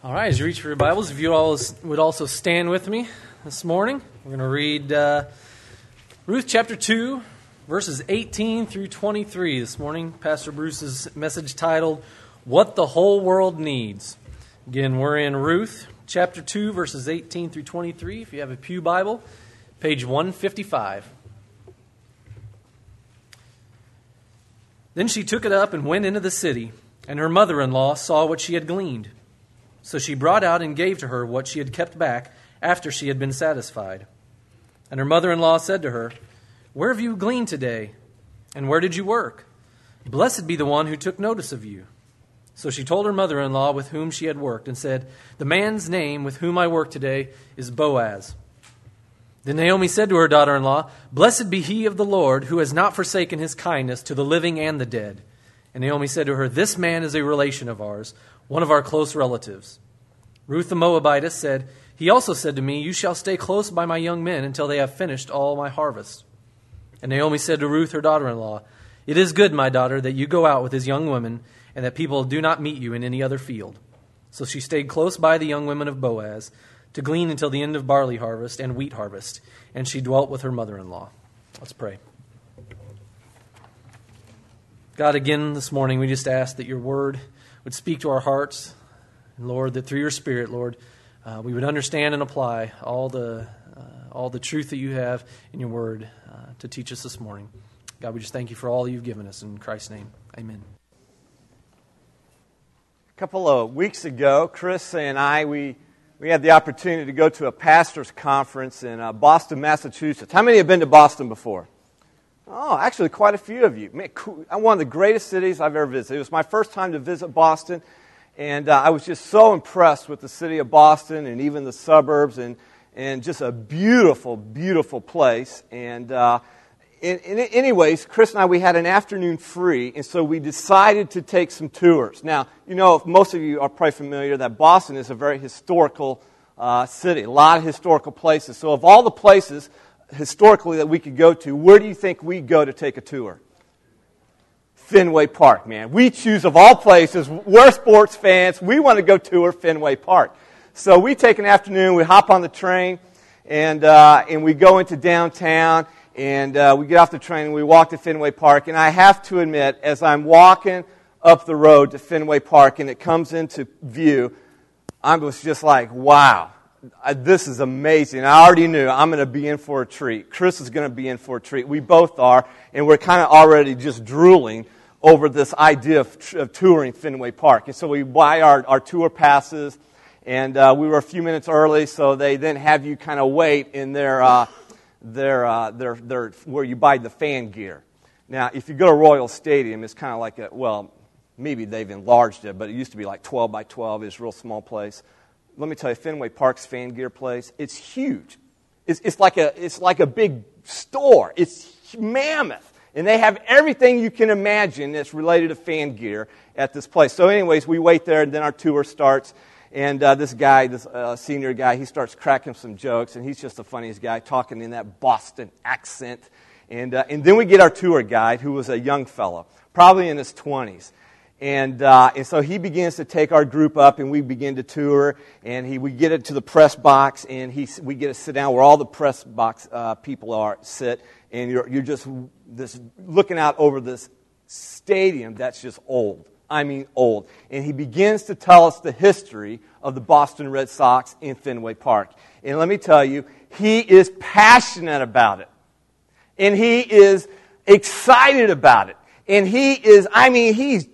All right, as you reach for your Bibles, if you all would also stand with me this morning, we're going to read uh, Ruth chapter 2, verses 18 through 23 this morning. Pastor Bruce's message titled, What the Whole World Needs. Again, we're in Ruth chapter 2, verses 18 through 23. If you have a Pew Bible, page 155. Then she took it up and went into the city, and her mother in law saw what she had gleaned. So she brought out and gave to her what she had kept back after she had been satisfied. And her mother in law said to her, Where have you gleaned today? And where did you work? Blessed be the one who took notice of you. So she told her mother in law with whom she had worked, and said, The man's name with whom I work today is Boaz. Then Naomi said to her daughter in law, Blessed be he of the Lord, who has not forsaken his kindness to the living and the dead. And Naomi said to her, This man is a relation of ours one of our close relatives. Ruth the Moabitess said, He also said to me, You shall stay close by my young men until they have finished all my harvest. And Naomi said to Ruth, her daughter in law, It is good, my daughter, that you go out with his young women, and that people do not meet you in any other field. So she stayed close by the young women of Boaz to glean until the end of barley harvest and wheat harvest, and she dwelt with her mother in law. Let's pray. God, again this morning, we just ask that your word would speak to our hearts. And Lord, that through your Spirit, Lord, uh, we would understand and apply all the, uh, all the truth that you have in your word uh, to teach us this morning. God, we just thank you for all you've given us. In Christ's name, amen. A couple of weeks ago, Chris and I, we, we had the opportunity to go to a pastor's conference in uh, Boston, Massachusetts. How many have been to Boston before? Oh, actually, quite a few of you. Man, cool. One of the greatest cities I've ever visited. It was my first time to visit Boston, and uh, I was just so impressed with the city of Boston and even the suburbs, and, and just a beautiful, beautiful place. And uh, in, in, anyways, Chris and I, we had an afternoon free, and so we decided to take some tours. Now, you know, most of you are probably familiar that Boston is a very historical uh, city, a lot of historical places. So, of all the places, historically that we could go to, where do you think we go to take a tour? Fenway Park, man. We choose of all places. We're sports fans. We want to go tour Fenway Park. So we take an afternoon, we hop on the train, and, uh, and we go into downtown, and uh, we get off the train and we walk to Fenway Park. And I have to admit, as I'm walking up the road to Fenway Park and it comes into view, I was just like, wow, this is amazing. I already knew I'm going to be in for a treat. Chris is going to be in for a treat. We both are, and we're kind of already just drooling over this idea of, of, touring Fenway Park. And so we buy our, our tour passes, and uh, we were a few minutes early, so they then have you kind of wait in their, uh, their, uh, their, their, where you buy the fan gear. Now, if you go to Royal Stadium, it's kind of like a, well, maybe they've enlarged it, but it used to be like 12 by 12. It's a real small place let me tell you, Fenway Park's fan gear place, it's huge. It's, it's, like a, it's like a big store. It's mammoth. And they have everything you can imagine that's related to fan gear at this place. So, anyways, we wait there, and then our tour starts. And uh, this guy, this uh, senior guy, he starts cracking some jokes, and he's just the funniest guy, talking in that Boston accent. And, uh, and then we get our tour guide, who was a young fellow, probably in his 20s. And, uh, and so he begins to take our group up and we begin to tour. And he, we get it to the press box and he, we get to sit down where all the press box uh, people are, sit. And you're, you're just this, looking out over this stadium that's just old. I mean, old. And he begins to tell us the history of the Boston Red Sox in Fenway Park. And let me tell you, he is passionate about it. And he is excited about it. And he is, I mean, he's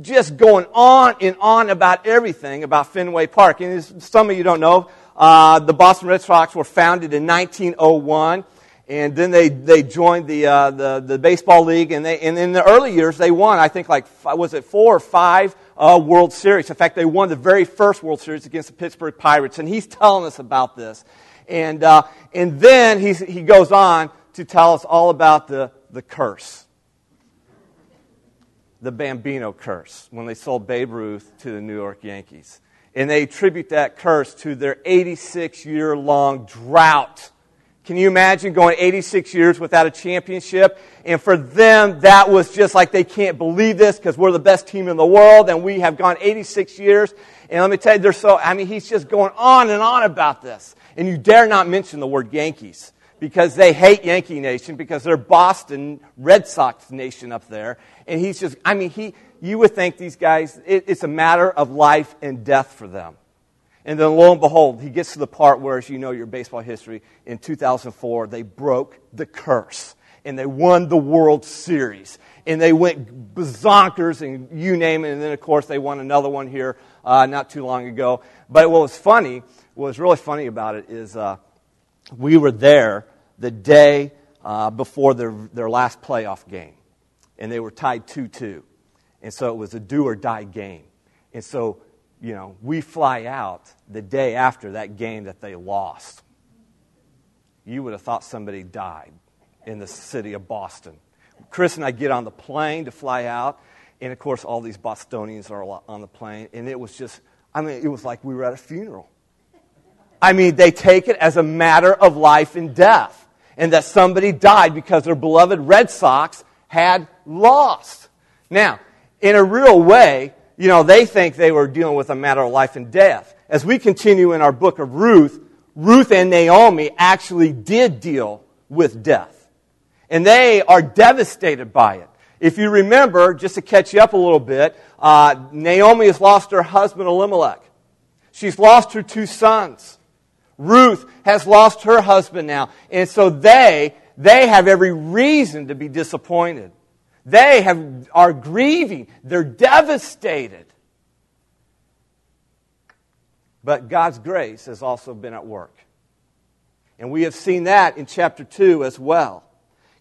just going on and on about everything about Fenway Park. And as some of you don't know, uh, the Boston Red Sox were founded in 1901. And then they, they joined the, uh, the, the baseball league. And, they, and in the early years, they won, I think, like, was it four or five uh, World Series? In fact, they won the very first World Series against the Pittsburgh Pirates. And he's telling us about this. And, uh, and then he's, he goes on to tell us all about the, the curse the Bambino curse when they sold Babe Ruth to the New York Yankees. And they attribute that curse to their 86 year long drought Can you imagine going 86 years without a championship? And for them, that was just like they can't believe this because we're the best team in the world and we have gone 86 years. And let me tell you, they're so, I mean, he's just going on and on about this. And you dare not mention the word Yankees because they hate Yankee Nation because they're Boston Red Sox Nation up there. And he's just, I mean, he, you would think these guys, it, it's a matter of life and death for them. And then lo and behold, he gets to the part where, as you know your baseball history, in 2004, they broke the curse and they won the World Series. And they went bazonkers and you name it. And then, of course, they won another one here uh, not too long ago. But what was funny, what was really funny about it is uh, we were there the day uh, before their, their last playoff game. And they were tied 2 2. And so it was a do or die game. And so you know, we fly out the day after that game that they lost. You would have thought somebody died in the city of Boston. Chris and I get on the plane to fly out, and of course, all these Bostonians are on the plane, and it was just, I mean, it was like we were at a funeral. I mean, they take it as a matter of life and death, and that somebody died because their beloved Red Sox had lost. Now, in a real way, you know, they think they were dealing with a matter of life and death. As we continue in our book of Ruth, Ruth and Naomi actually did deal with death. And they are devastated by it. If you remember, just to catch you up a little bit, uh, Naomi has lost her husband Elimelech. She's lost her two sons. Ruth has lost her husband now. And so they, they have every reason to be disappointed. They have, are grieving. They're devastated. But God's grace has also been at work. And we have seen that in chapter 2 as well.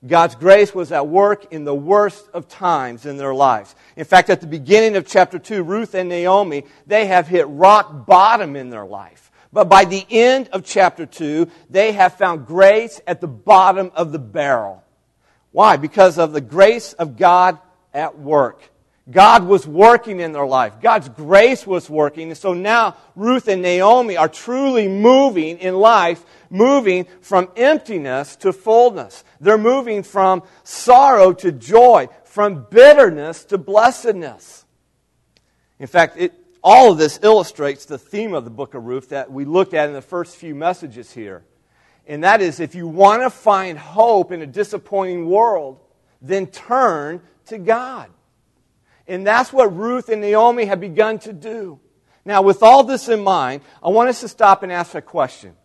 God's grace was at work in the worst of times in their lives. In fact, at the beginning of chapter 2, Ruth and Naomi, they have hit rock bottom in their life. But by the end of chapter 2, they have found grace at the bottom of the barrel. Why? Because of the grace of God at work. God was working in their life. God's grace was working. And so now Ruth and Naomi are truly moving in life, moving from emptiness to fullness. They're moving from sorrow to joy, from bitterness to blessedness. In fact, it, all of this illustrates the theme of the book of Ruth that we looked at in the first few messages here. And that is if you want to find hope in a disappointing world, then turn to God. And that's what Ruth and Naomi have begun to do. Now, with all this in mind, I want us to stop and ask a question.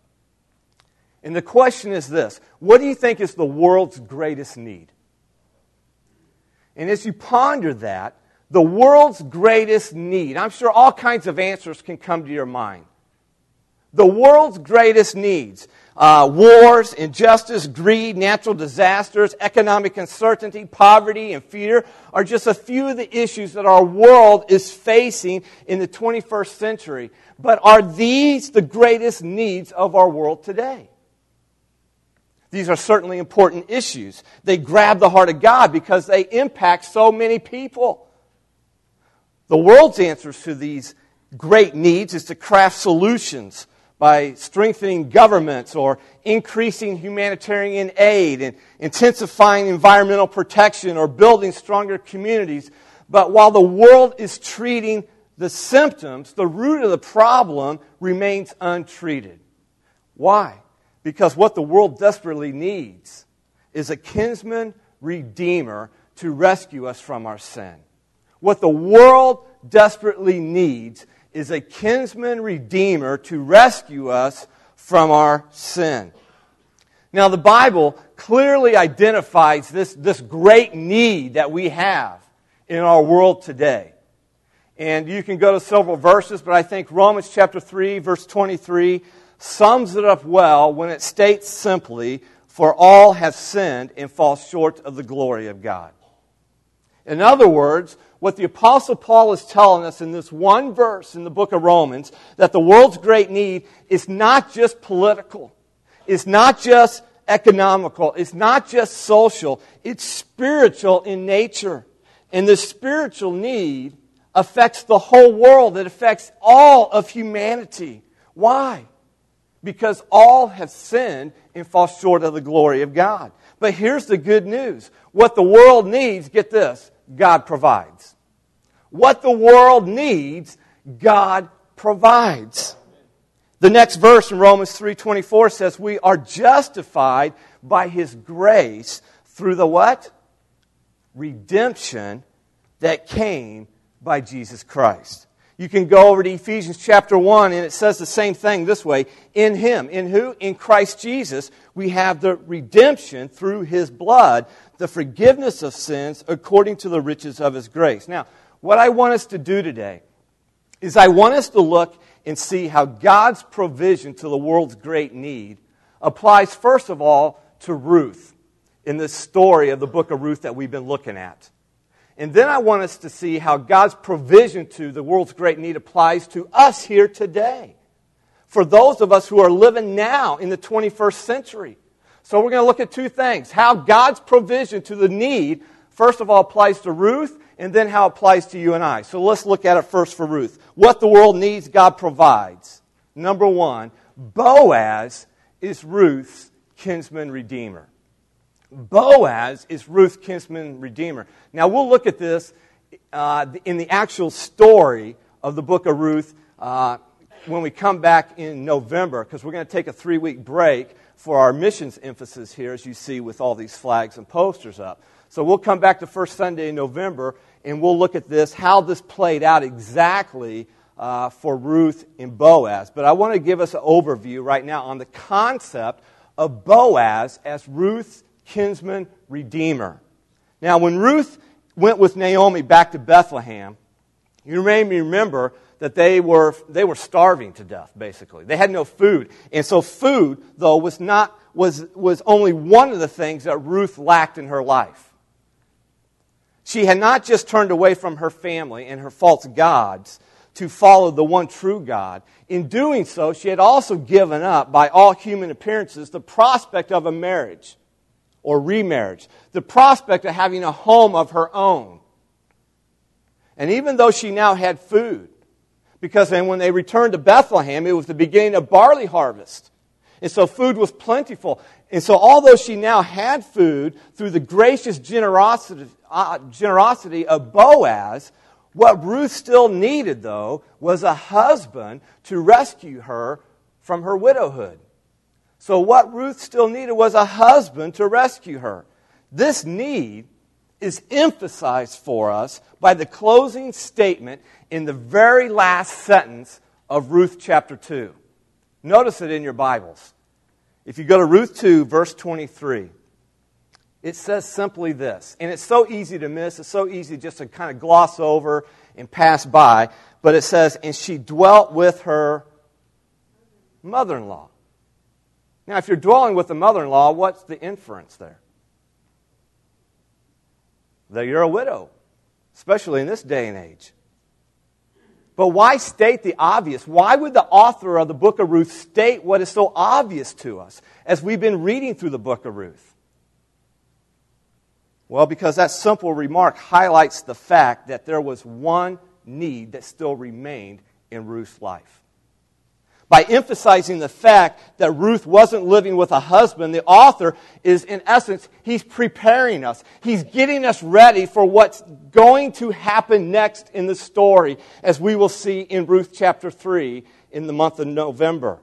And the question is this What do you think is the world's greatest need? And as you ponder that, the world's greatest need, I'm sure all kinds of answers can come to your mind. The world's greatest needs uh, wars, injustice, greed, natural disasters, economic uncertainty, poverty, and fear are just a few of the issues that our world is facing in the 21st century. But are these the greatest needs of our world today? These are certainly important issues. They grab the heart of God because they impact so many people. The world's answers to these great needs is to craft solutions by strengthening governments or increasing humanitarian aid and intensifying environmental protection or building stronger communities. But while the world is treating the symptoms, the root of the problem remains untreated. Why? Because what the world desperately needs is a kinsman redeemer to rescue us from our sin. What the world desperately needs is a kinsman redeemer to rescue us from our sin. Now, the Bible clearly identifies this, this great need that we have in our world today. And you can go to several verses, but I think Romans chapter 3, verse 23 sums it up well when it states simply, For all have sinned and fall short of the glory of God. In other words, what the Apostle Paul is telling us in this one verse in the book of Romans that the world's great need is not just political, it's not just economical, it's not just social, it's spiritual in nature. And the spiritual need affects the whole world, it affects all of humanity. Why? because all have sinned and fall short of the glory of God. But here's the good news what the world needs, get this, God provides. What the world needs, God provides. The next verse in Romans 3:24 says we are justified by his grace through the what? Redemption that came by Jesus Christ. You can go over to Ephesians chapter 1 and it says the same thing this way. In him, in who? In Christ Jesus, we have the redemption through his blood, the forgiveness of sins according to the riches of his grace. Now, what I want us to do today is I want us to look and see how God's provision to the world's great need applies, first of all, to Ruth in this story of the book of Ruth that we've been looking at. And then I want us to see how God's provision to the world's great need applies to us here today. For those of us who are living now in the 21st century. So we're going to look at two things. How God's provision to the need, first of all, applies to Ruth, and then how it applies to you and I. So let's look at it first for Ruth. What the world needs, God provides. Number one, Boaz is Ruth's kinsman redeemer. Boaz is Ruth's kinsman redeemer. Now, we'll look at this uh, in the actual story of the book of Ruth uh, when we come back in November, because we're going to take a three week break for our missions emphasis here, as you see with all these flags and posters up. So we'll come back to first Sunday in November and we'll look at this, how this played out exactly uh, for Ruth and Boaz. But I want to give us an overview right now on the concept of Boaz as Ruth's kinsman redeemer. Now, when Ruth went with Naomi back to Bethlehem, you may remember that they were, they were starving to death, basically. They had no food. And so food, though, was, not, was, was only one of the things that Ruth lacked in her life. She had not just turned away from her family and her false gods to follow the one true God. In doing so, she had also given up, by all human appearances, the prospect of a marriage or remarriage, the prospect of having a home of her own. And even though she now had food, because then when they returned to Bethlehem, it was the beginning of barley harvest. And so food was plentiful. And so, although she now had food through the gracious generosity, uh, generosity of Boaz, what Ruth still needed, though, was a husband to rescue her from her widowhood. So, what Ruth still needed was a husband to rescue her. This need is emphasized for us by the closing statement in the very last sentence of Ruth chapter 2. Notice it in your Bibles. If you go to Ruth 2, verse 23, it says simply this. And it's so easy to miss, it's so easy just to kind of gloss over and pass by. But it says, And she dwelt with her mother in law. Now, if you're dwelling with the mother in law, what's the inference there? That you're a widow, especially in this day and age. But why state the obvious? Why would the author of the book of Ruth state what is so obvious to us as we've been reading through the book of Ruth? Well, because that simple remark highlights the fact that there was one need that still remained in Ruth's life by emphasizing the fact that Ruth wasn't living with a husband, the author is, in essence, he's preparing us. He's getting us ready for what's going to happen next in the story, as we will see in Ruth chapter 3 in the month of November.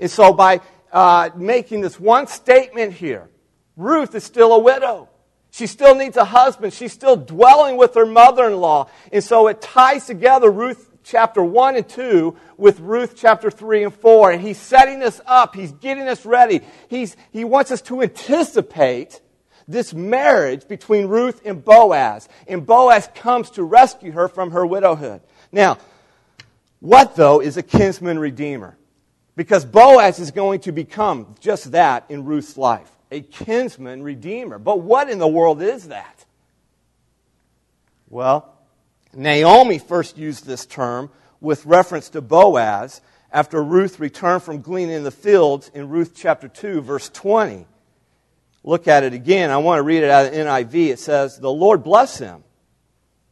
And so, by uh, making this one statement here, Ruth is still a widow. She still needs a husband. She's still dwelling with her mother in law. And so it ties together Ruth chapter 1 and 2 with Ruth chapter 3 and 4. And he's setting us up, he's getting us ready. He's, he wants us to anticipate this marriage between Ruth and Boaz. And Boaz comes to rescue her from her widowhood. Now, what though is a kinsman redeemer? Because Boaz is going to become just that in Ruth's life a kinsman redeemer. But what in the world is that? Well, Naomi first used this term with reference to Boaz after Ruth returned from gleaning in the fields in Ruth chapter 2, verse 20. Look at it again. I want to read it out of NIV. It says, The Lord bless him.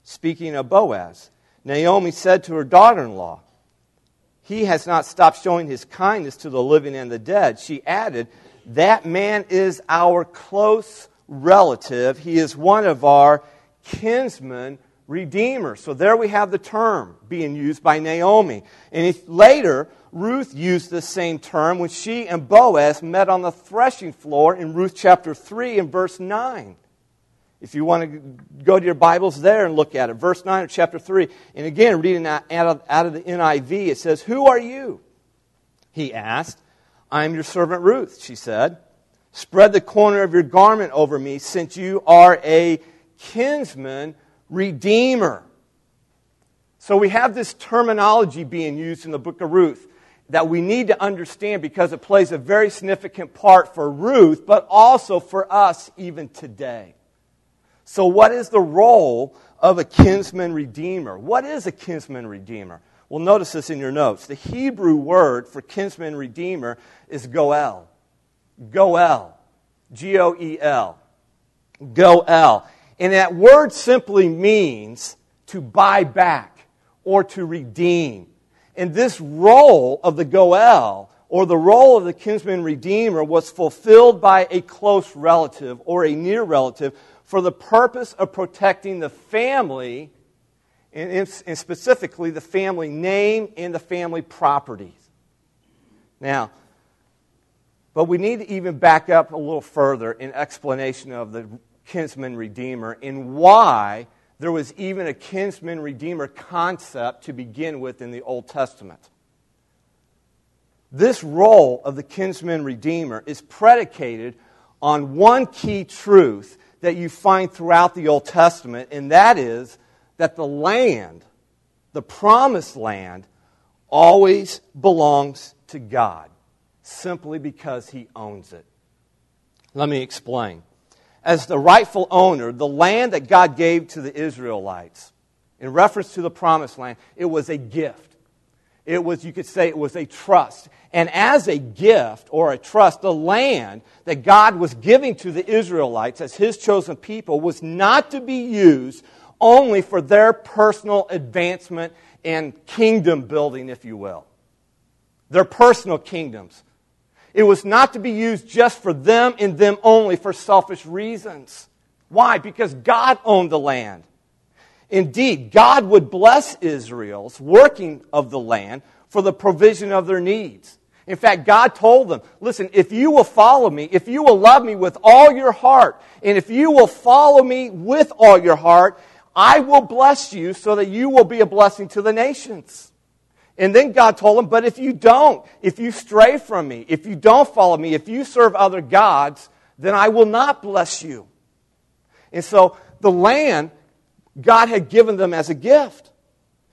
Speaking of Boaz, Naomi said to her daughter in law, he has not stopped showing his kindness to the living and the dead. She added, That man is our close relative. He is one of our kinsmen redeemers. So there we have the term being used by Naomi. And later, Ruth used the same term when she and Boaz met on the threshing floor in Ruth chapter 3 and verse 9. If you want to go to your Bibles there and look at it, verse 9 of chapter 3. And again, reading out of, out of the NIV, it says, Who are you? He asked. I am your servant Ruth, she said. Spread the corner of your garment over me, since you are a kinsman redeemer. So we have this terminology being used in the book of Ruth that we need to understand because it plays a very significant part for Ruth, but also for us even today. So, what is the role of a kinsman redeemer? What is a kinsman redeemer? Well, notice this in your notes. The Hebrew word for kinsman redeemer is goel. Goel. G O E L. Goel. And that word simply means to buy back or to redeem. And this role of the Goel, or the role of the kinsman redeemer, was fulfilled by a close relative or a near relative for the purpose of protecting the family, and, specifically the family name and the family properties. Now, but we need to even back up a little further in explanation of the kinsman redeemer and why there was even a kinsman redeemer concept to begin with in the Old Testament. This role of the kinsman redeemer is predicated on one key truth that you find throughout the Old Testament, and that is that the land, the promised land, always belongs to God simply because He owns it. Let me explain. As the rightful owner, the land that God gave to the Israelites, in reference to the promised land, it was a gift. It was, you could say, it was a trust. And as a gift or a trust, the land that God was giving to the Israelites as his chosen people was not to be used only for their personal advancement and kingdom building, if you will. Their personal kingdoms. It was not to be used just for them and them only for selfish reasons. Why? Because God owned the land. Indeed, God would bless Israel's working of the land for the provision of their needs. In fact, God told them, listen, if you will follow me, if you will love me with all your heart, and if you will follow me with all your heart, I will bless you so that you will be a blessing to the nations. And then God told them, but if you don't, if you stray from me, if you don't follow me, if you serve other gods, then I will not bless you. And so the land God had given them as a gift.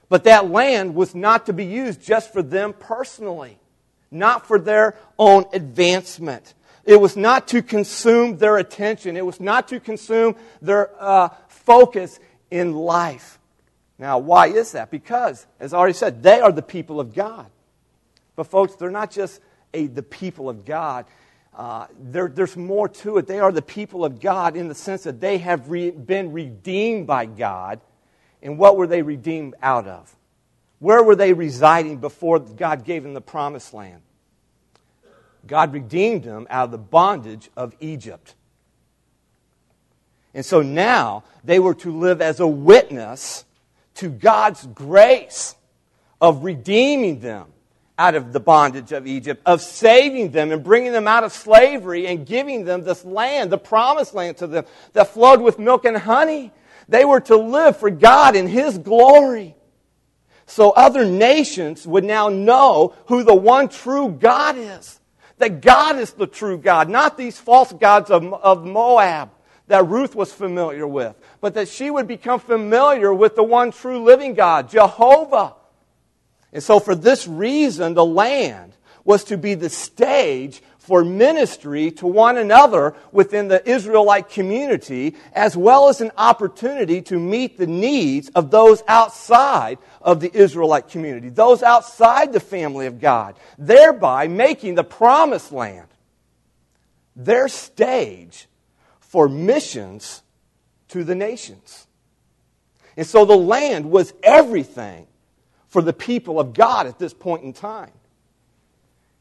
But that land was not to be used just for them personally, not for their own advancement. It was not to consume their attention, it was not to consume their uh, focus in life. Now, why is that? Because, as I already said, they are the people of God. But, folks, they're not just a, the people of God. Uh, there, there's more to it. They are the people of God in the sense that they have re- been redeemed by God. And what were they redeemed out of? Where were they residing before God gave them the promised land? God redeemed them out of the bondage of Egypt. And so now they were to live as a witness to God's grace of redeeming them out of the bondage of Egypt, of saving them and bringing them out of slavery and giving them this land, the promised land to them that flowed with milk and honey. They were to live for God in His glory. So other nations would now know who the one true God is. That God is the true God, not these false gods of, of Moab that Ruth was familiar with, but that she would become familiar with the one true living God, Jehovah. And so, for this reason, the land was to be the stage for ministry to one another within the Israelite community, as well as an opportunity to meet the needs of those outside of the Israelite community, those outside the family of God, thereby making the promised land their stage for missions to the nations. And so the land was everything for the people of God at this point in time.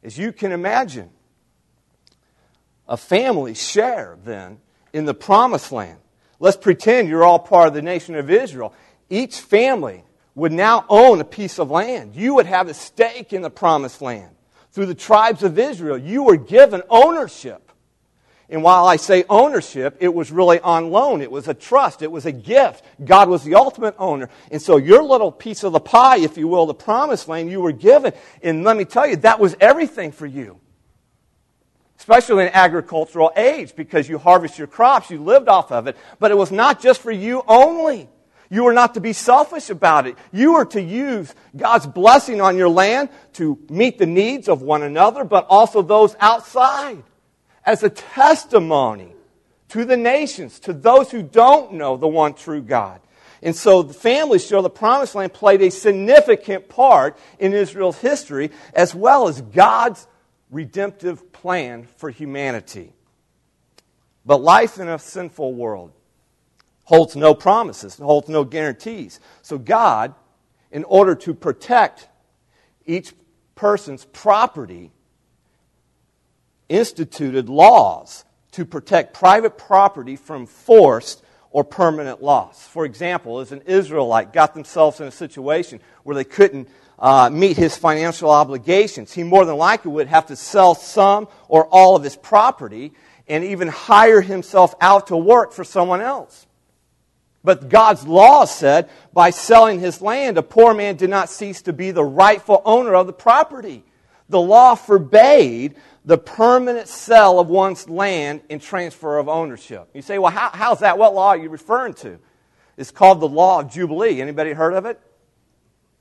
As you can imagine, a family share then in the promised land. Let's pretend you're all part of the nation of Israel. Each family would now own a piece of land. You would have a stake in the promised land. Through the tribes of Israel, you were given ownership. And while I say ownership, it was really on loan. It was a trust. It was a gift. God was the ultimate owner. And so your little piece of the pie, if you will, the promised land you were given. And let me tell you, that was everything for you. Especially in agricultural age, because you harvest your crops, you lived off of it. But it was not just for you only. You were not to be selfish about it. You were to use God's blessing on your land to meet the needs of one another, but also those outside as a testimony to the nations, to those who don't know the one true God. And so the families show the promised land played a significant part in Israel's history, as well as God's redemptive plan for humanity. But life in a sinful world holds no promises, holds no guarantees. So God, in order to protect each person's property, instituted laws to protect private property from forced or permanent loss. For example, as an Israelite got themselves in a situation where they couldn't uh, meet his financial obligations, he more than likely would have to sell some or all of his property and even hire himself out to work for someone else. But God's law said by selling his land, a poor man did not cease to be the rightful owner of the property. The law forbade the permanent sale of one's land and transfer of ownership. You say, well, how, how's that? What law are you referring to? It's called the law of Jubilee. Anybody heard of it?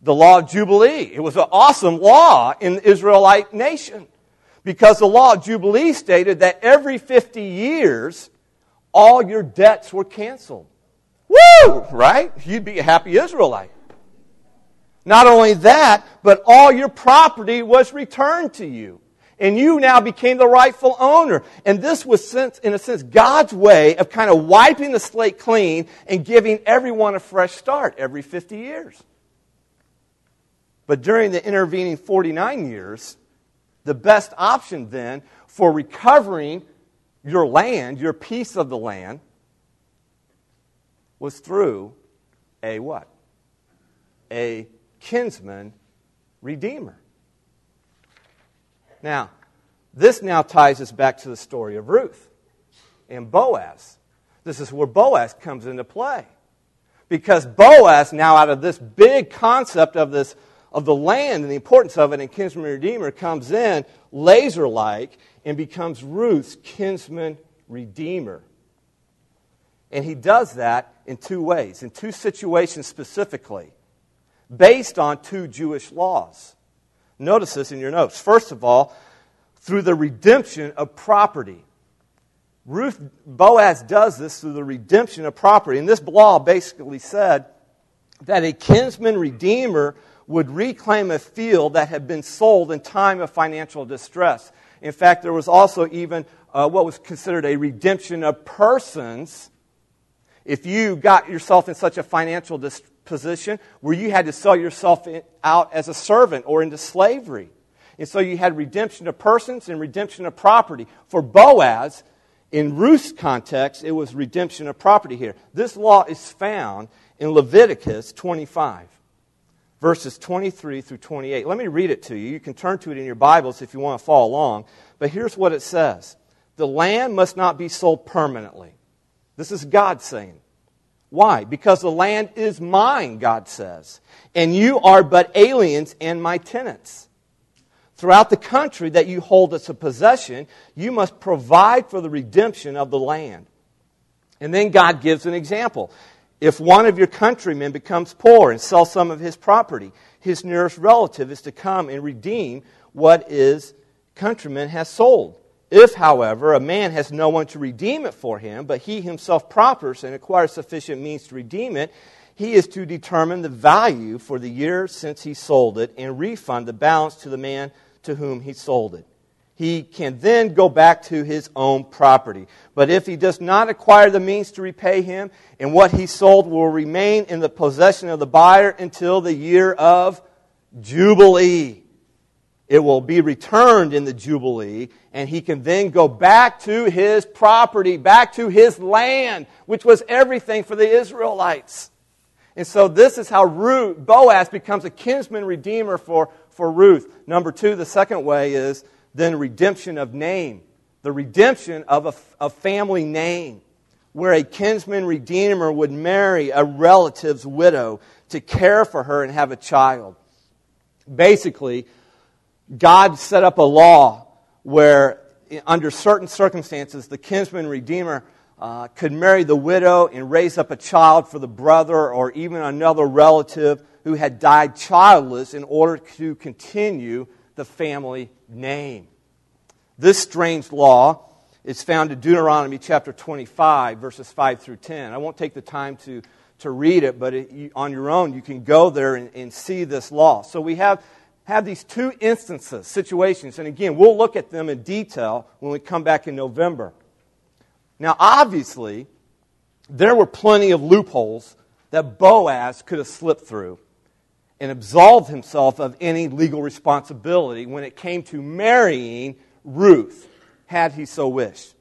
The law of Jubilee. It was an awesome law in the Israelite nation because the law of Jubilee stated that every 50 years, all your debts were canceled. Woo! Right? You'd be a happy Israelite. Not only that, but all your property was returned to you. And you now became the rightful owner. And this was, in a sense, God's way of kind of wiping the slate clean and giving everyone a fresh start every 50 years. But during the intervening 49 years, the best option then for recovering your land, your piece of the land, was through a what? A kinsman redeemer. Now, this now ties us back to the story of Ruth and Boaz. This is where Boaz comes into play. Because Boaz, now out of this big concept of this of the land and the importance of it and kinsman redeemer comes in laser like and becomes Ruth's kinsman redeemer. And he does that in two ways, in two situations specifically, based on two Jewish laws. Notice this in your notes. First of all, through the redemption of property. Ruth Boaz does this through the redemption of property. And this law basically said that a kinsman redeemer would reclaim a field that had been sold in time of financial distress. In fact, there was also even uh, what was considered a redemption of persons. If you got yourself in such a financial dis- position where you had to sell yourself in, out as a servant or into slavery. And so you had redemption of persons and redemption of property. For Boaz, in Ruth's context, it was redemption of property here. This law is found in Leviticus 25, verses 23 through 28. Let me read it to you. You can turn to it in your Bibles if you want to follow along. But here's what it says The land must not be sold permanently. This is God saying. Why? Because the land is mine, God says, and you are but aliens and my tenants. Throughout the country that you hold as a possession, you must provide for the redemption of the land. And then God gives an example. If one of your countrymen becomes poor and sells some of his property, his nearest relative is to come and redeem what his countryman has sold. If, however, a man has no one to redeem it for him, but he himself prospers and acquires sufficient means to redeem it, he is to determine the value for the year since he sold it and refund the balance to the man to whom he sold it. He can then go back to his own property. But if he does not acquire the means to repay him, and what he sold will remain in the possession of the buyer until the year of Jubilee. It will be returned in the Jubilee, and he can then go back to his property, back to his land, which was everything for the Israelites. And so this is how Ruth, Boaz becomes a kinsman redeemer for, for Ruth. Number two, the second way is then redemption of name. The redemption of a, a family name, where a kinsman redeemer would marry a relative's widow to care for her and have a child. Basically, God set up a law where, under certain circumstances, the kinsman redeemer uh, could marry the widow and raise up a child for the brother or even another relative who had died childless in order to continue the family name. This strange law is found in Deuteronomy chapter 25, verses 5 through 10. I won't take the time to, to read it, but it, you, on your own, you can go there and, and see this law. So we have have these two instances, situations, and again, we'll look at them in detail when we come back in November. Now, obviously, there were plenty of loopholes that Boaz could have slipped through and absolved himself of any legal responsibility when it came to marrying Ruth, had he so wished.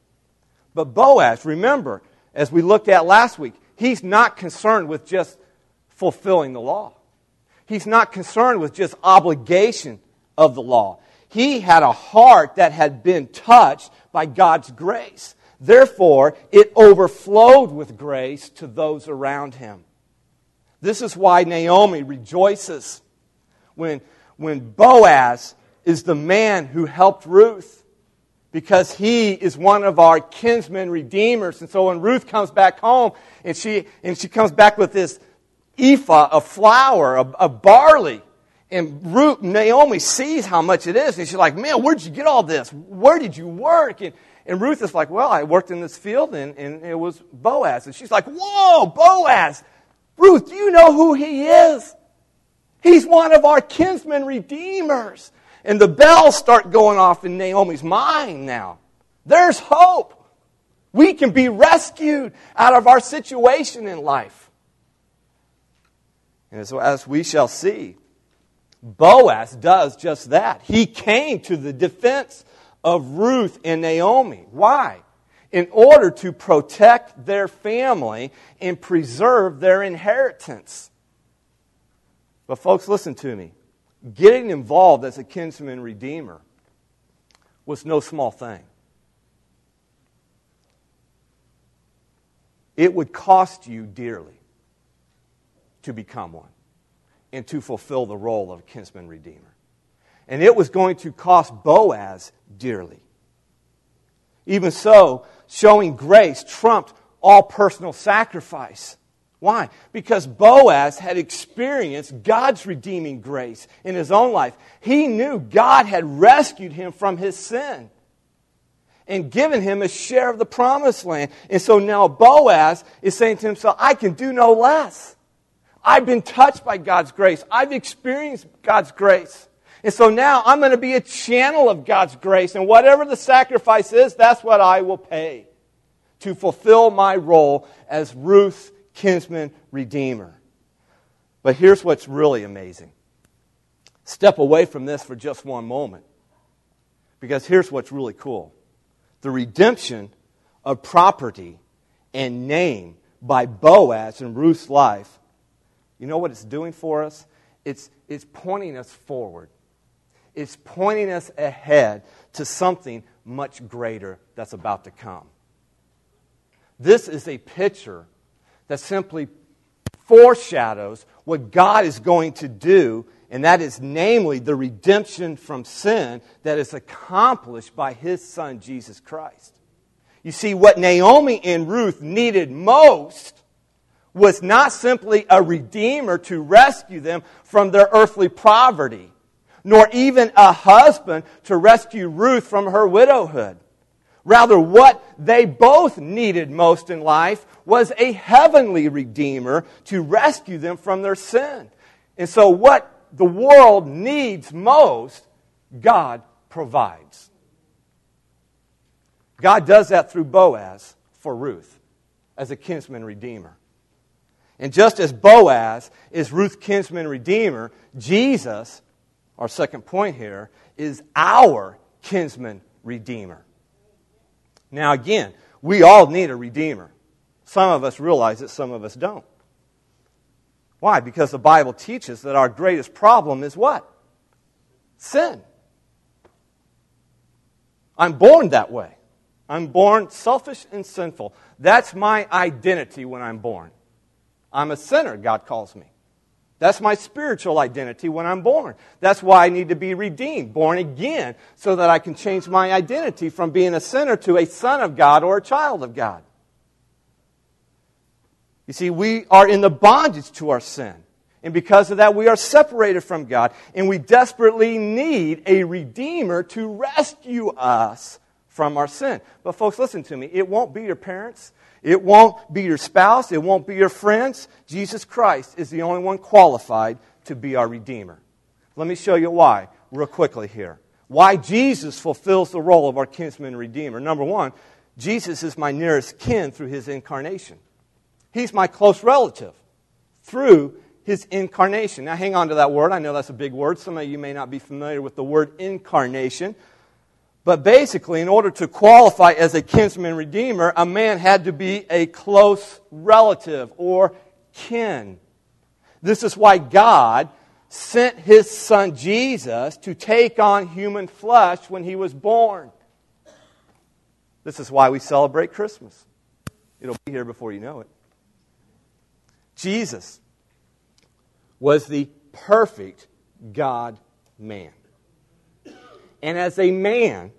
But Boaz, remember, as we looked at last week, he's not concerned with just fulfilling the law. He's not concerned with just obligation of the law. He had a heart that had been touched by God's grace. Therefore, it overflowed with grace to those around him. This is why Naomi rejoices when, when Boaz is the man who helped Ruth because he is one of our kinsmen redeemers. And so when Ruth comes back home and she, and she comes back with this ephah of flour, of, of barley. And Ruth, Naomi sees how much it is, and she's like, Man, where'd you get all this? Where did you work? And, and Ruth is like, Well, I worked in this field, and, and it was Boaz. And she's like, Whoa, Boaz! Ruth, do you know who he is? He's one of our kinsmen redeemers. And the bells start going off in Naomi's mind now. There's hope. We can be rescued out of our situation in life. And as, as we shall see, Boaz does just that. He came to the defense of Ruth and Naomi. Why? In order to protect their family and preserve their inheritance. But, folks, listen to me. Getting involved as a kinsman redeemer was no small thing. It would cost you dearly to become one and to fulfill the role of kinsman redeemer. And it was going to cost Boaz dearly. Even so, showing grace trumped all personal sacrifice. Why? Because Boaz had experienced God's redeeming grace in his own life. He knew God had rescued him from his sin and given him a share of the promised land. And so now Boaz is saying to himself, I can do no less. I've been touched by God's grace. I've experienced God's grace. And so now I'm going to be a channel of God's grace. And whatever the sacrifice is, that's what I will pay to fulfill my role as Ruth's kinsman redeemer. But here's what's really amazing. Step away from this for just one moment. Because here's what's really cool the redemption of property and name by Boaz in Ruth's life you know what it's doing for us? It's, it's pointing us forward. It's pointing us ahead to something much greater that's about to come. This is a picture that simply foreshadows what God is going to do, and that is namely the redemption from sin that is accomplished by his son, Jesus Christ. You see, what Naomi and Ruth needed most was not simply a redeemer to rescue them from their earthly poverty, nor even a husband to rescue Ruth from her widowhood. Rather, what they both needed most in life was a heavenly redeemer to rescue them from their sin. And so, what the world needs most, God provides. God does that through Boaz for Ruth as a kinsman redeemer. And just as Boaz is Ruth's kinsman redeemer, Jesus, our second point here, is our kinsman redeemer. Now, again, we all need a redeemer. Some of us realize it, some of us don't. Why? Because the Bible teaches that our greatest problem is what? Sin. I'm born that way. I'm born selfish and sinful. That's my identity when I'm born. I'm a sinner, God calls me. That's my spiritual identity when I'm born. That's why I need to be redeemed, born again, so that I can change my identity from being a sinner to a son of God or a child of God. You see, we are in the bondage to our sin. And because of that, we are separated from God. And we desperately need a Redeemer to rescue us from our sin. But, folks, listen to me. It won't be your parents. It won't be your spouse. It won't be your friends. Jesus Christ is the only one qualified to be our Redeemer. Let me show you why, real quickly here. Why Jesus fulfills the role of our kinsman Redeemer. Number one, Jesus is my nearest kin through his incarnation. He's my close relative through his incarnation. Now, hang on to that word. I know that's a big word. Some of you may not be familiar with the word incarnation. But basically, in order to qualify as a kinsman redeemer, a man had to be a close relative or kin. This is why God sent his son Jesus to take on human flesh when he was born. This is why we celebrate Christmas. It'll be here before you know it. Jesus was the perfect God man. And as a man,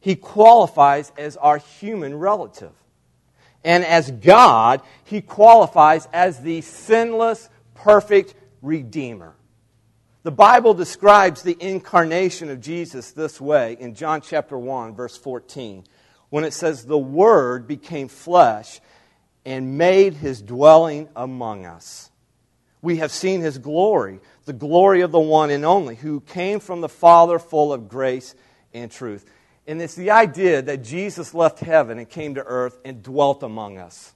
he qualifies as our human relative. And as God, he qualifies as the sinless, perfect Redeemer. The Bible describes the incarnation of Jesus this way in John chapter 1, verse 14, when it says, The Word became flesh and made his dwelling among us. We have seen his glory, the glory of the one and only, who came from the Father full of grace and truth. And it's the idea that Jesus left heaven and came to earth and dwelt among us.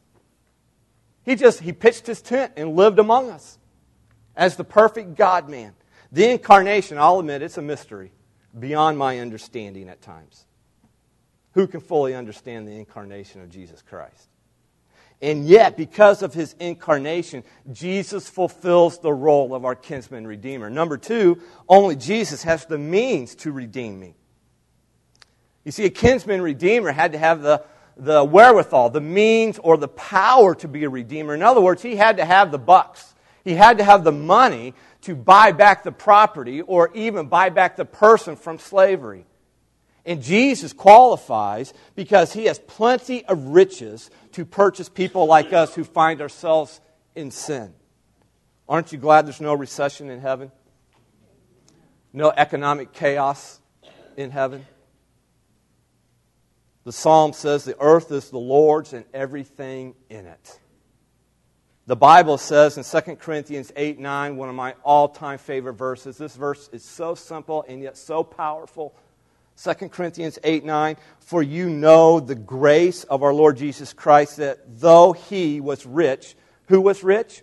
He just he pitched his tent and lived among us as the perfect God man. The incarnation, I'll admit, it's a mystery beyond my understanding at times. Who can fully understand the incarnation of Jesus Christ? And yet, because of his incarnation, Jesus fulfills the role of our kinsman redeemer. Number two, only Jesus has the means to redeem me. You see, a kinsman redeemer had to have the, the wherewithal, the means, or the power to be a redeemer. In other words, he had to have the bucks. He had to have the money to buy back the property or even buy back the person from slavery. And Jesus qualifies because he has plenty of riches to purchase people like us who find ourselves in sin. Aren't you glad there's no recession in heaven? No economic chaos in heaven? The psalm says, The earth is the Lord's and everything in it. The Bible says in 2 Corinthians 8 9, one of my all time favorite verses, this verse is so simple and yet so powerful. 2 Corinthians 8 9, for you know the grace of our Lord Jesus Christ, that though he was rich, who was rich?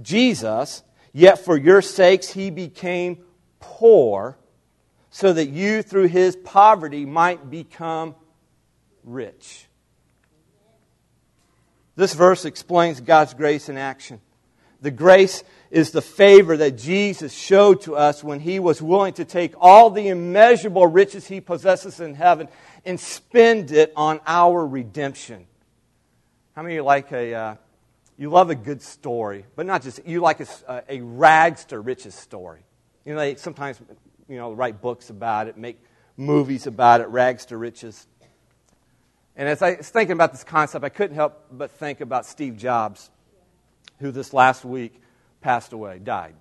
Jesus, yet for your sakes he became poor, so that you through his poverty might become rich. This verse explains God's grace in action. The grace is the favor that Jesus showed to us when he was willing to take all the immeasurable riches he possesses in heaven and spend it on our redemption. How many of you like a, uh, you love a good story, but not just, you like a, a rags to riches story. You know, they sometimes, you know, write books about it, make movies about it, rags to riches. And as I was thinking about this concept, I couldn't help but think about Steve Jobs, who this last week passed away, died.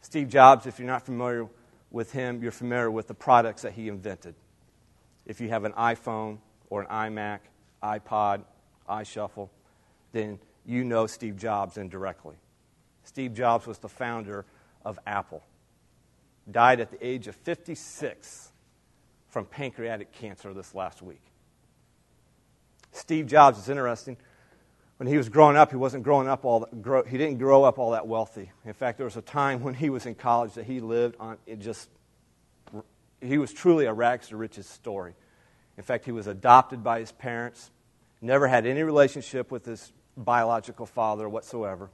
Steve Jobs, if you're not familiar with him, you're familiar with the products that he invented. If you have an iPhone or an iMac, iPod, iShuffle, then you know Steve Jobs indirectly. Steve Jobs was the founder of Apple. Died at the age of 56 from pancreatic cancer this last week. Steve Jobs is interesting when he was growing up, he wasn't growing up all that, grow, he didn't grow up all that wealthy. In fact, there was a time when he was in college that he lived on it just he was truly a rags to riches story. In fact, he was adopted by his parents, never had any relationship with his biological father whatsoever.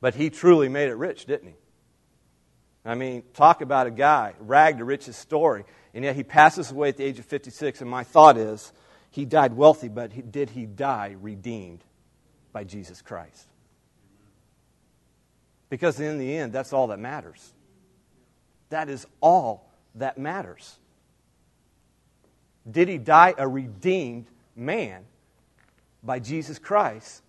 But he truly made it rich, didn't he? I mean, talk about a guy, rag to riches story, and yet he passes away at the age of 56. And my thought is, he died wealthy, but he, did he die redeemed by Jesus Christ? Because in the end, that's all that matters. That is all that matters. Did he die a redeemed man by Jesus Christ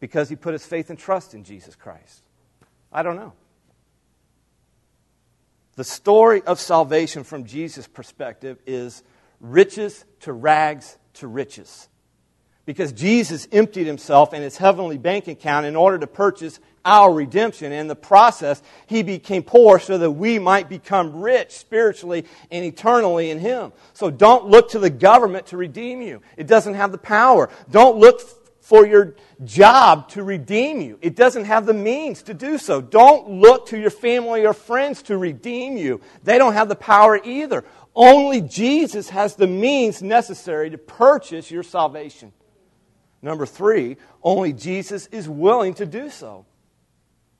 because he put his faith and trust in Jesus Christ? I don't know. The story of salvation from Jesus' perspective is riches to rags to riches. Because Jesus emptied himself and his heavenly bank account in order to purchase our redemption. In the process, he became poor so that we might become rich spiritually and eternally in him. So don't look to the government to redeem you. It doesn't have the power. Don't look for your job to redeem you. It doesn't have the means to do so. Don't look to your family or friends to redeem you. They don't have the power either. Only Jesus has the means necessary to purchase your salvation. Number three, only Jesus is willing to do so,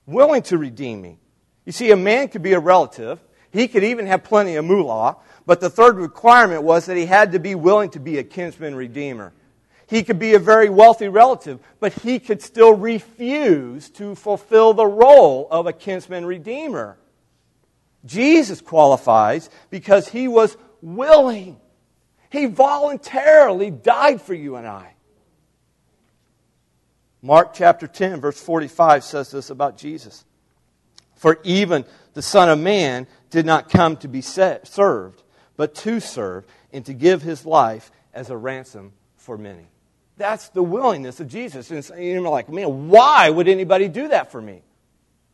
willing to redeem me. You see, a man could be a relative, he could even have plenty of moolah, but the third requirement was that he had to be willing to be a kinsman redeemer. He could be a very wealthy relative, but he could still refuse to fulfill the role of a kinsman redeemer. Jesus qualifies because he was willing. He voluntarily died for you and I. Mark chapter 10, verse 45 says this about Jesus. For even the Son of Man did not come to be served, but to serve and to give his life as a ransom for many. That's the willingness of Jesus. And you're like, man, why would anybody do that for me?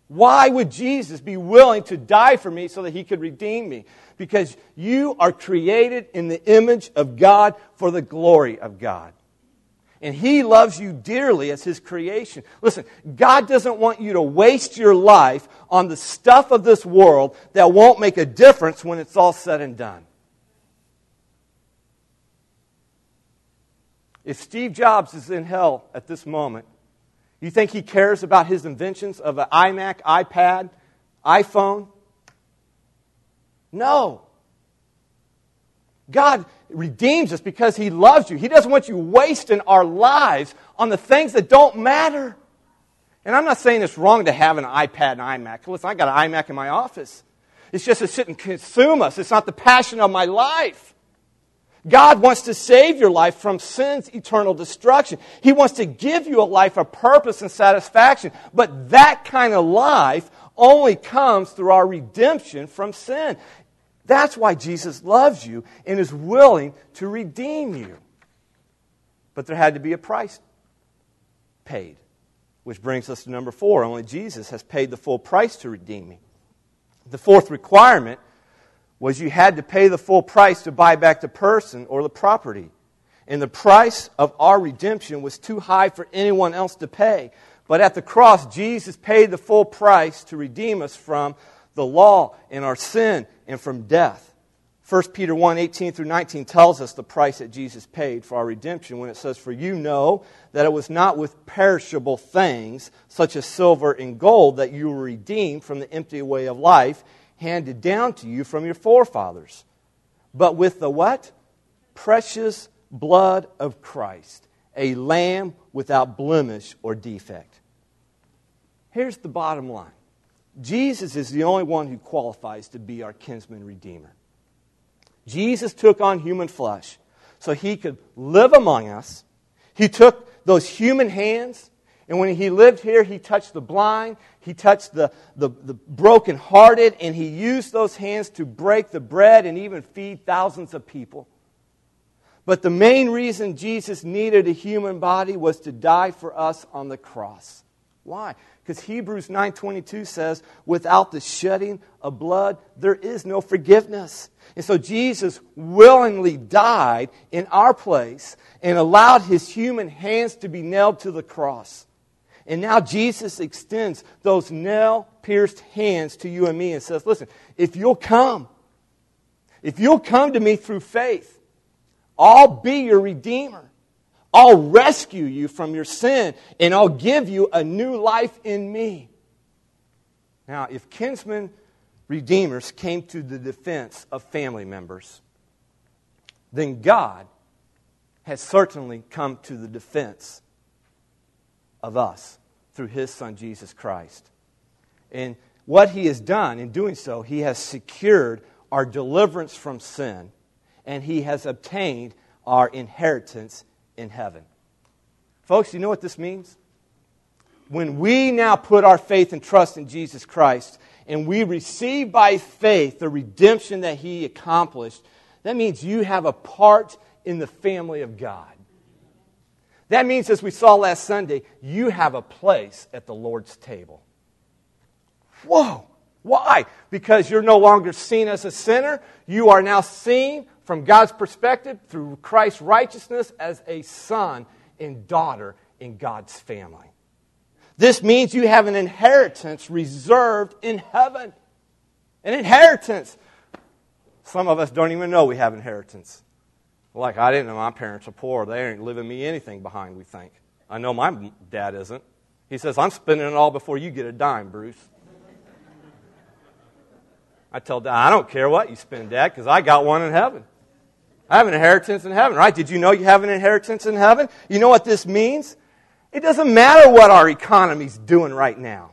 Why would Jesus be willing to die for me so that he could redeem me? Because you are created in the image of God for the glory of God. And he loves you dearly as his creation. Listen, God doesn't want you to waste your life on the stuff of this world that won't make a difference when it's all said and done. If Steve Jobs is in hell at this moment, you think he cares about his inventions of an iMac, iPad, iPhone? No. God redeems us because he loves you. He doesn't want you wasting our lives on the things that don't matter. And I'm not saying it's wrong to have an iPad and iMac. Listen, I got an iMac in my office. It's just it shouldn't consume us. It's not the passion of my life. God wants to save your life from sin's eternal destruction. He wants to give you a life of purpose and satisfaction. But that kind of life only comes through our redemption from sin. That's why Jesus loves you and is willing to redeem you. But there had to be a price paid, which brings us to number four. Only Jesus has paid the full price to redeem me. The fourth requirement was you had to pay the full price to buy back the person or the property. And the price of our redemption was too high for anyone else to pay. But at the cross, Jesus paid the full price to redeem us from the law and our sin and from death. 1 Peter 1 18 through 19 tells us the price that Jesus paid for our redemption when it says, For you know that it was not with perishable things, such as silver and gold, that you were redeemed from the empty way of life handed down to you from your forefathers, but with the what? Precious blood of Christ, a lamb without blemish or defect. Here's the bottom line Jesus is the only one who qualifies to be our kinsman redeemer. Jesus took on human flesh so he could live among us. He took those human hands and when he lived here, he touched the blind, he touched the, the, the brokenhearted, and he used those hands to break the bread and even feed thousands of people. But the main reason Jesus needed a human body was to die for us on the cross. Why? Because Hebrews 9:22 says, "Without the shedding of blood, there is no forgiveness." And so Jesus willingly died in our place and allowed his human hands to be nailed to the cross. And now Jesus extends those nail pierced hands to you and me and says, Listen, if you'll come, if you'll come to me through faith, I'll be your Redeemer. I'll rescue you from your sin and I'll give you a new life in me. Now, if kinsmen redeemers came to the defense of family members, then God has certainly come to the defense of us through his son Jesus Christ. And what he has done in doing so, he has secured our deliverance from sin and he has obtained our inheritance in heaven. Folks, you know what this means? When we now put our faith and trust in Jesus Christ and we receive by faith the redemption that He accomplished, that means you have a part in the family of God. That means, as we saw last Sunday, you have a place at the Lord's table. Whoa! Why? Because you're no longer seen as a sinner. You are now seen from God's perspective, through Christ's righteousness, as a son and daughter in God's family. This means you have an inheritance reserved in heaven. An inheritance. Some of us don't even know we have inheritance. Like, I didn't know my parents are poor. They ain't leaving me anything behind, we think. I know my dad isn't. He says, I'm spending it all before you get a dime, Bruce. I tell dad, I don't care what you spend, Dad, because I got one in heaven. I have an inheritance in heaven, right? Did you know you have an inheritance in heaven? You know what this means? It doesn't matter what our economy's doing right now.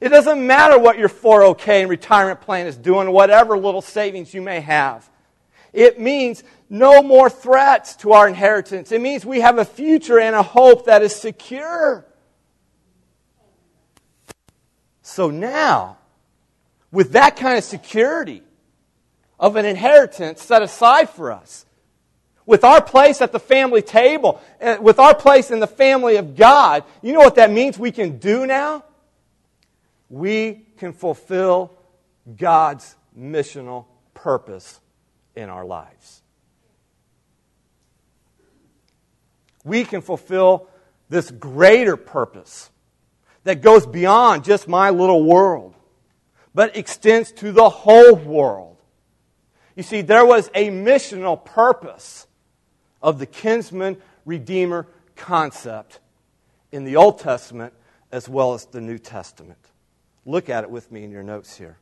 It doesn't matter what your 401k and retirement plan is doing, whatever little savings you may have. It means no more threats to our inheritance. It means we have a future and a hope that is secure. So now, with that kind of security, of an inheritance set aside for us. With our place at the family table, uh, with our place in the family of God, you know what that means we can do now? We can fulfill God's missional purpose in our lives. We can fulfill this greater purpose that goes beyond just my little world, but extends to the whole world. You see, there was a missional purpose of the kinsman redeemer concept in the Old Testament as well as the New Testament. Look at it with me in your notes here.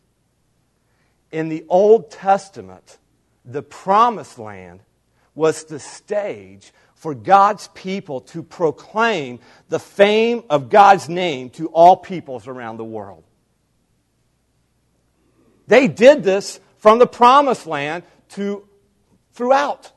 In the Old Testament, the promised land was the stage for God's people to proclaim the fame of God's name to all peoples around the world. They did this from the promised land to throughout.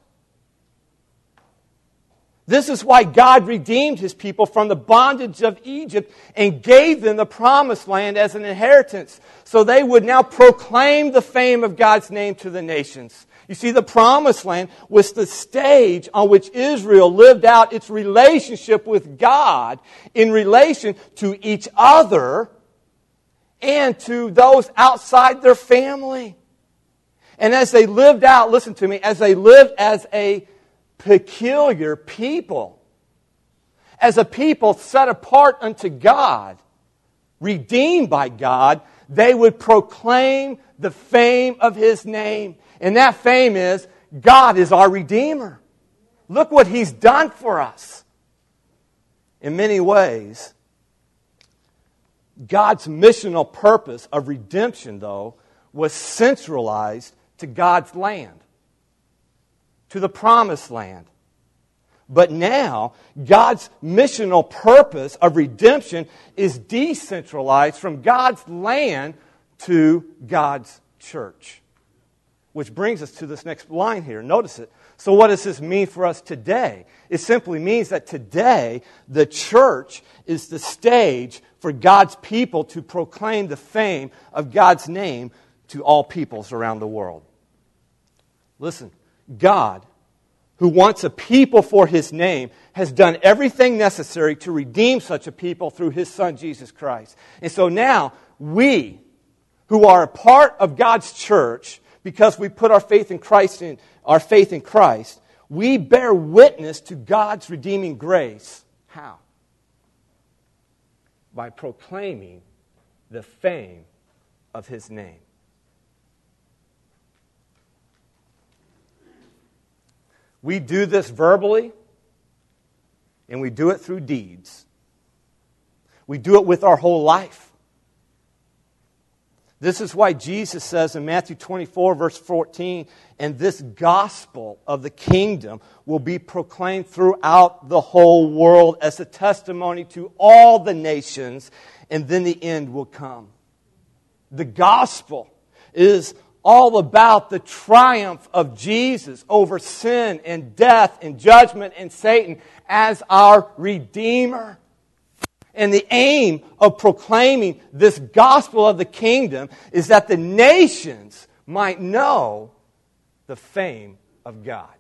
This is why God redeemed his people from the bondage of Egypt and gave them the promised land as an inheritance. So they would now proclaim the fame of God's name to the nations. You see, the promised land was the stage on which Israel lived out its relationship with God in relation to each other and to those outside their family. And as they lived out, listen to me, as they lived as a peculiar people, as a people set apart unto God, redeemed by God, they would proclaim the fame of His name. And that fame is God is our Redeemer. Look what He's done for us. In many ways, God's missional purpose of redemption, though, was centralized to God's land, to the promised land. But now, God's missional purpose of redemption is decentralized from God's land to God's church. Which brings us to this next line here. Notice it. So, what does this mean for us today? It simply means that today the church is the stage for God's people to proclaim the fame of God's name to all peoples around the world. Listen, God who wants a people for his name, has done everything necessary to redeem such a people through his son, Jesus Christ. And so now, we, who are a part of God's church, because we put our faith in Christ in our faith in Christ, we bear witness to God's redeeming grace. How? By proclaiming the fame of his name. We do this verbally, and we do it through deeds. We do it with our whole life. This is why Jesus says in Matthew 24, verse 14, and this gospel of the kingdom will be proclaimed throughout the whole world as a testimony to all the nations, and then the end will come. The gospel is all about the triumph of Jesus over sin and death and judgment and Satan as our Redeemer. And the aim of proclaiming this gospel of the kingdom is that the nations might know the fame of God.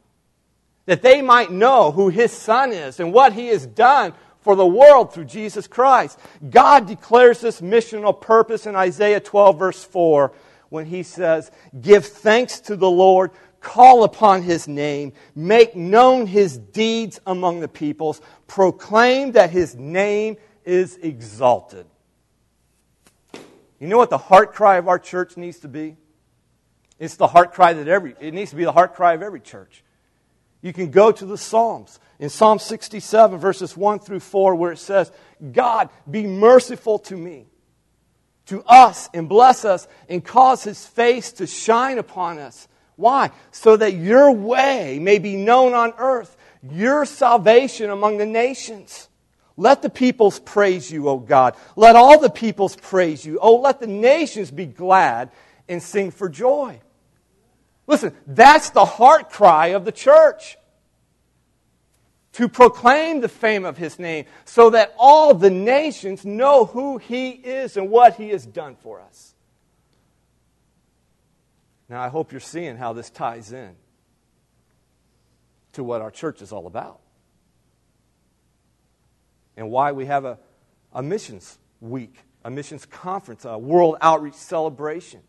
That they might know who His Son is and what He has done for the world through Jesus Christ. God declares this missional purpose in Isaiah 12, verse 4 when he says, Give thanks to the Lord, call upon his name, make known his deeds among the peoples, proclaim that his name is exalted. You know what the heart cry of our church needs to be? It's the heart cry that every, it needs to be the heart cry of every church. You can go to the Psalms. In Psalm 67, verses 1 through 4, where it says, God, be merciful to me to us and bless us and cause his face to shine upon us. Why? So that your way may be known on earth, your salvation among the nations. Let the peoples praise you, O God. Let all the peoples praise you. Oh, let the nations be glad and sing for joy. Listen, that's the heart cry of the church to proclaim the fame of his name so that all the nations know who he is and what he has done for us. Now, I hope you're seeing how this ties in to what our church is all about and why we have a, a missions week, a missions conference, a world outreach celebration.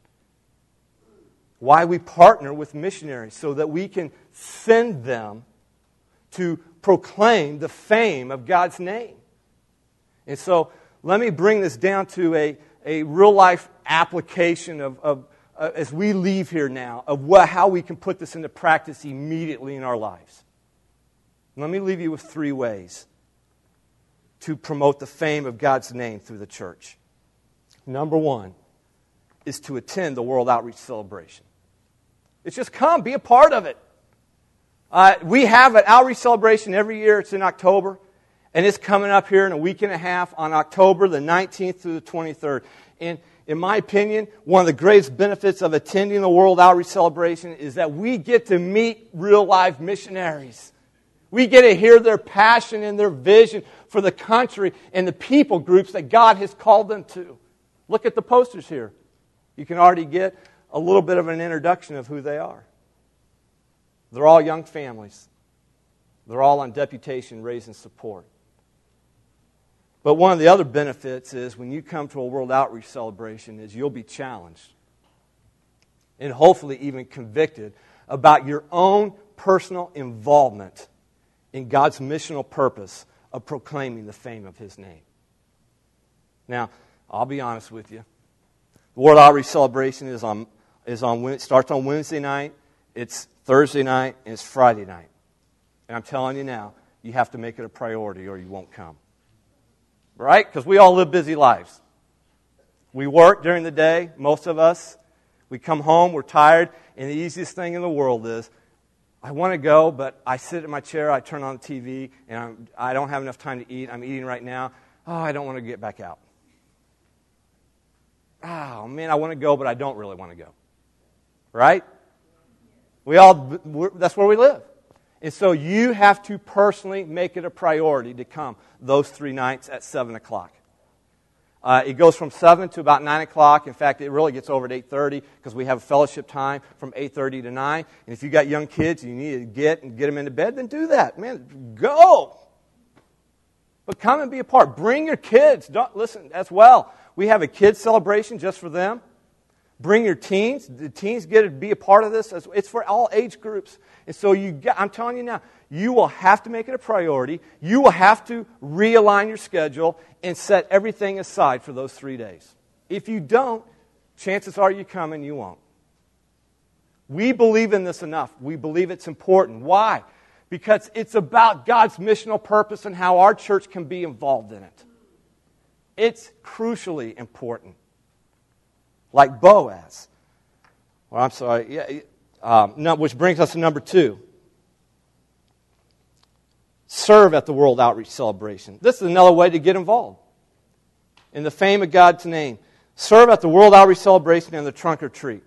Why we partner with missionaries so that we can send them to proclaim the fame of God's name. And so let me bring this down to a, a real life application of, of uh, as we leave here now, of what, how we can put this into practice immediately in our lives. Let me leave you with three ways to promote the fame of God's name through the church. Number one is to attend the World Outreach Celebration. It's just come, be a part of it. Uh, we have an outreach celebration every year. It's in October, and it's coming up here in a week and a half on October the 19th through the 23rd. And in my opinion, one of the greatest benefits of attending the World Outreach Celebration is that we get to meet real life missionaries. We get to hear their passion and their vision for the country and the people groups that God has called them to. Look at the posters here. You can already get a little bit of an introduction of who they are. They're all young families. They're all on deputation raising support. But one of the other benefits is when you come to a World Outreach celebration is you'll be challenged and hopefully even convicted about your own personal involvement in God's missional purpose of proclaiming the fame of his name. Now, I'll be honest with you. The World Outreach celebration is on, is on starts on Wednesday night. It's Thursday night, and it's Friday night. And I'm telling you now, you have to make it a priority or you won't come. Right? Because we all live busy lives. We work during the day, most of us. We come home, we're tired, and the easiest thing in the world is I want to go, but I sit in my chair, I turn on the TV, and I'm, I do not have enough time to eat. I'm eating right now. Oh, I don't want to get back out. Oh, man, I want to go, but I don't really want to go. Right? We all, that's where we live. And so you have to personally make it a priority to come those three nights at 7 o'clock. Uh, it goes from 7 to about 9 o'clock. In fact, it really gets over at 8.30 because we have fellowship time from 8.30 to 9. And if you got young kids and you need to get and get them into bed, then do that. Man, go. But come and be a part. Bring your kids. Don't, listen, as well. We have a kids celebration just for them. Bring your teens. The teens get to be a part of this. It's for all age groups. And so you get, I'm telling you now, you will have to make it a priority. You will have to realign your schedule and set everything aside for those three days. If you don't, chances are you come and you won't. We believe in this enough. We believe it's important. Why? Because it's about God's missional purpose and how our church can be involved in it. It's crucially important. Like Boaz. Well, I'm sorry. Yeah, um, no, which brings us to number two serve at the World Outreach Celebration. This is another way to get involved. In the fame of God's name, serve at the World Outreach Celebration and the Trunk or Treat.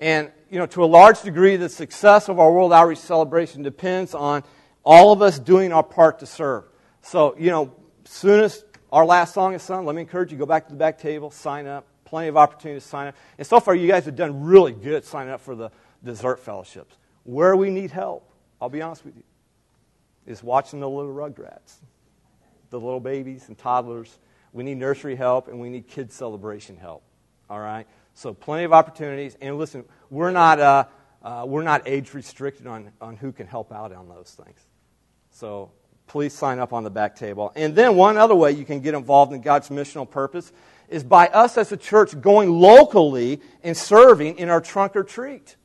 And, you know, to a large degree, the success of our World Outreach Celebration depends on all of us doing our part to serve. So, you know, soon as our last song is sung, let me encourage you, go back to the back table, sign up. Plenty of opportunity to sign up. And so far, you guys have done really good signing up for the dessert fellowships. Where we need help, I'll be honest with you, is watching the little rugrats, the little babies and toddlers. We need nursery help and we need kids celebration help. All right? So plenty of opportunities. And listen, we're not, uh, uh, we're not age restricted on, on who can help out on those things. So please sign up on the back table. And then one other way you can get involved in God's missional purpose is by us as a church going locally and serving in our trunk or treat.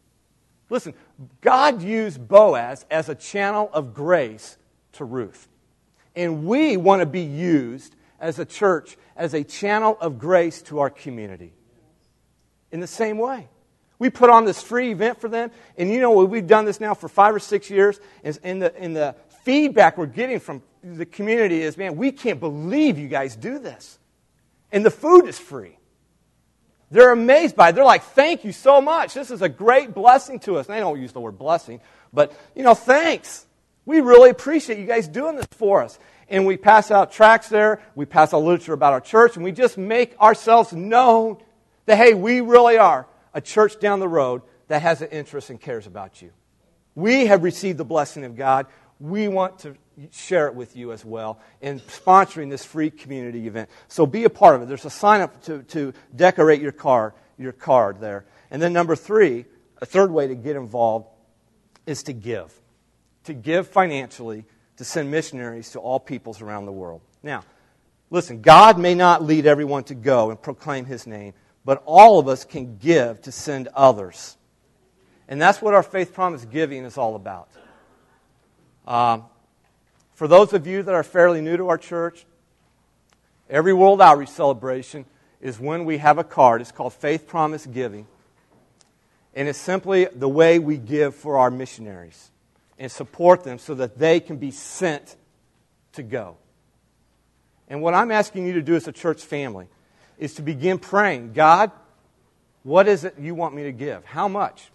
Listen, God used Boaz as a channel of grace to Ruth. And we want to be used as a church as a channel of grace to our community. In the same way. We put on this free event for them, and you know we've done this now for five or six years, and in the, and the feedback we're getting from the community is man, we can't believe you guys do this. And the food is free. They're amazed by it. They're like, thank you so much. This is a great blessing to us. And they don't use the word blessing, but, you know, thanks. We really appreciate you guys doing this for us. And we pass out tracts there. We pass out literature about our church. And we just make ourselves known that, hey, we really are a church down the road that has an interest and cares about you. We have received the blessing of God. We want to share it with you as well in sponsoring this free community event. So be a part of it. There's a sign up to, to decorate your card, your card there. And then number three, a third way to get involved is to give. To give financially to send missionaries to all peoples around the world. Now, listen, God may not lead everyone to go and proclaim his name, but all of us can give to send others. And that's what our faith promise giving is all about. Um, for those of you that are fairly new to our church, every World Outreach celebration is when we have a card. It's called Faith Promise Giving. And it's simply the way we give for our missionaries and support them so that they can be sent to go. And what I'm asking you to do as a church family is to begin praying God, what is it you want me to give? How much?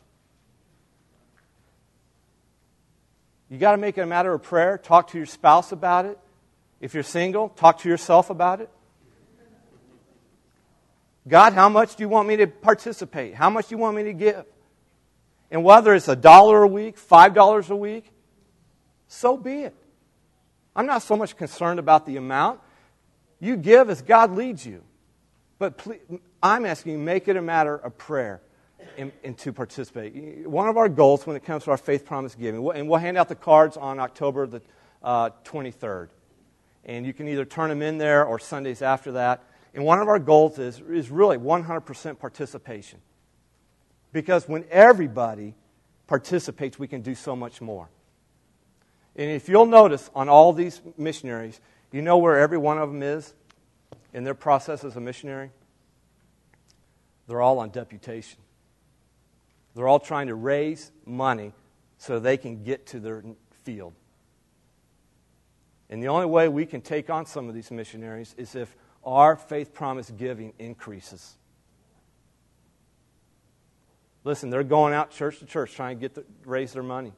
You got to make it a matter of prayer. Talk to your spouse about it. If you're single, talk to yourself about it. God, how much do you want me to participate? How much do you want me to give? And whether it's a dollar a week, five dollars a week, so be it. I'm not so much concerned about the amount. You give as God leads you. But please, I'm asking you, make it a matter of prayer and, and, to participate. One of our goals when it comes to our faith promise giving, and we'll hand out the cards on October the uh, 23rd. And you can either turn them in there or Sundays after that. And one of our goals is, is really 100% participation. Because when everybody participates, we can do so much more. And if you'll notice on all these missionaries, you know where every one of them is in their process as a missionary? They're all on deputation. They're all trying to raise money so they can get to their field. And the only way we can take on some of these missionaries is if our faith promise giving increases. Listen, they're going out church to church trying to get the, raise their money.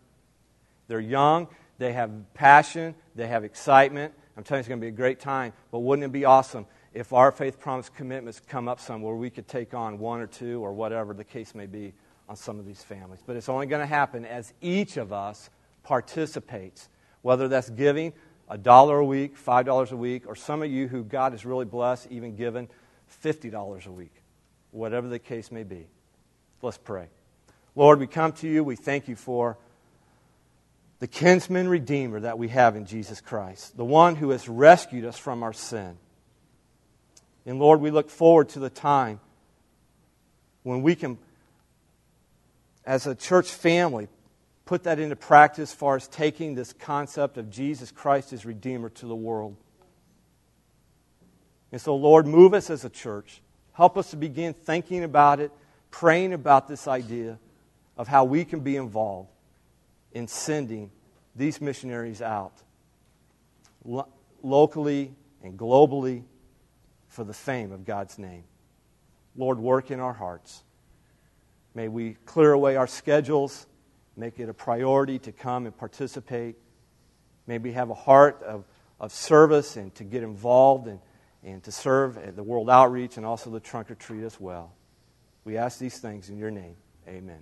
They're young, they have passion, they have excitement. I'm telling you, it's going to be a great time. But wouldn't it be awesome if our faith promise commitments come up somewhere, we could take on one or two or whatever the case may be on some of these families. But it's only going to happen as each of us participates, whether that's giving a dollar a week, five dollars a week, or some of you who God has really blessed, even given $50 a week, whatever the case may be. Let's pray. Lord, we come to you. We thank you for the kinsman redeemer that we have in Jesus Christ, the one who has rescued us from our sin. And Lord, we look forward to the time when we can, as a church family, put that into practice as far as taking this concept of Jesus Christ as Redeemer to the world. And so, Lord, move us as a church. Help us to begin thinking about it, praying about this idea of how we can be involved in sending these missionaries out lo- locally and globally for the fame of God's name. Lord, work in our hearts. May we clear away our schedules, make it a priority to come and participate. May we have a heart of, of service and to get involved and, and to serve at the World Outreach and also the Trunk or Treat as well. We ask these things in your name. Amen.